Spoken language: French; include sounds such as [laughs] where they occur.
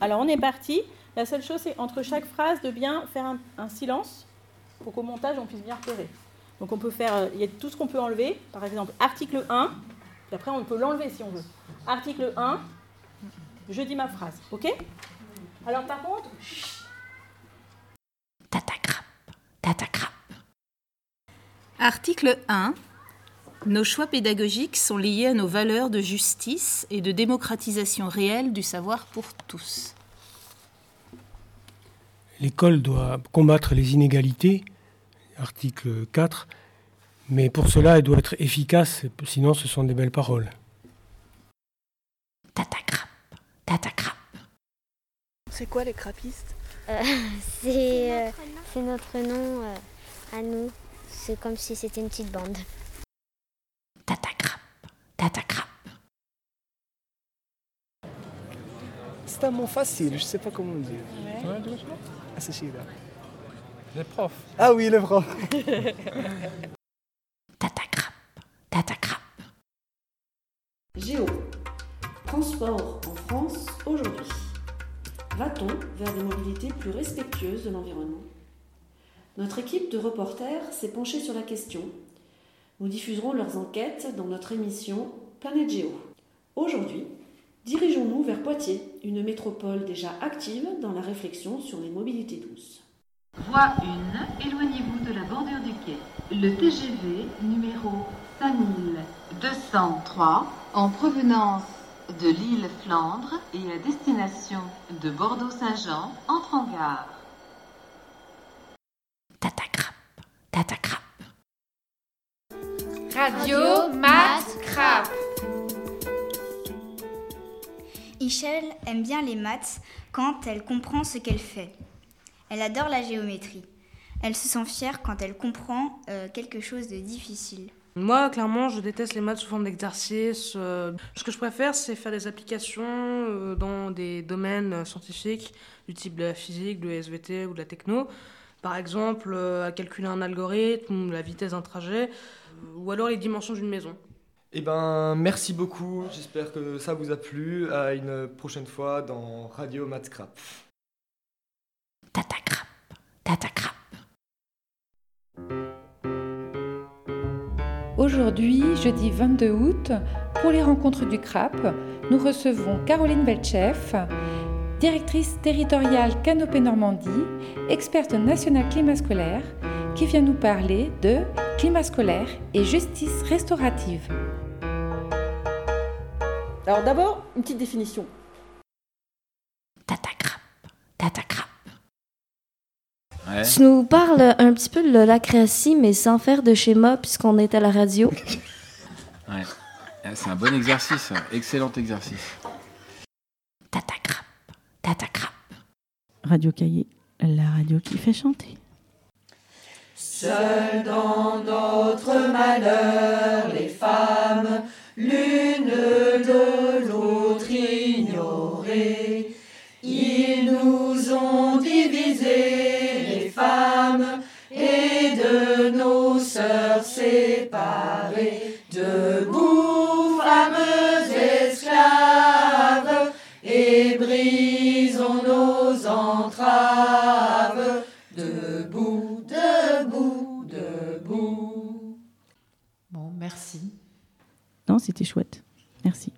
Alors on est parti. La seule chose, c'est entre chaque phrase de bien faire un, silence pour qu'au montage, on puisse bien repérer. Donc on peut faire, euh, il y a tout ce qu'on peut enlever. Par exemple, article 1, puis après on peut l'enlever si on veut. Article 1, je dis ma phrase, ok? Alors par contre... Tata crap, Article 1. Nos choix pédagogiques sont liés à nos valeurs de justice et de démocratisation réelle du savoir pour tous. L'école doit combattre les inégalités, article 4, mais pour cela elle doit être efficace, sinon ce sont des belles paroles. Tata crap, C'est quoi les crappistes euh, [laughs] euh, C'est notre nom euh, à nous. C'est comme si c'était une petite bande. Tata crap, C'est un mot facile, je sais pas comment dire. Ah, c'est là. Les profs. Ah oui, les profs. [laughs] Tata crap, Géo. Transport en France aujourd'hui. Va-t-on vers des mobilités plus respectueuses de l'environnement? Notre équipe de reporters s'est penchée sur la question. Nous diffuserons leurs enquêtes dans notre émission Planète Géo. Aujourd'hui, dirigeons-nous vers Poitiers, une métropole déjà active dans la réflexion sur les mobilités douces. Voie 1, éloignez-vous de la bordure du quai. Le TGV numéro 5203 en provenance de l'île Flandre et à destination de Bordeaux-Saint-Jean entre en gare. Tata crap, tata crap. Radio Mat Crap. Michel aime bien les maths quand elle comprend ce qu'elle fait. Elle adore la géométrie. Elle se sent fière quand elle comprend euh, quelque chose de difficile. Moi, clairement, je déteste les maths sous forme d'exercice. Euh, ce que je préfère, c'est faire des applications euh, dans des domaines scientifiques du type de la physique, de la SVT ou de la techno. Par exemple, à calculer un algorithme, la vitesse d'un trajet, ou alors les dimensions d'une maison. Eh ben, merci beaucoup. J'espère que ça vous a plu. À une prochaine fois dans Radio Matscrap. Tata crap, tata crap. Aujourd'hui, jeudi 22 août, pour les rencontres du CRAP, nous recevons Caroline Belchef, directrice territoriale Canopée Normandie, experte nationale climat scolaire, qui vient nous parler de climat scolaire et justice restaurative. Alors d'abord, une petite définition. Tata crap, tata crap. Tu nous parles un petit peu de l'holacratie, mais sans faire de schéma, puisqu'on est à la radio. [laughs] ouais. C'est un bon exercice, excellent exercice. Tata crap, tata crap. Radio Cahier, la radio qui fait chanter. Seules dans notre malheur, c'était chouette. Merci.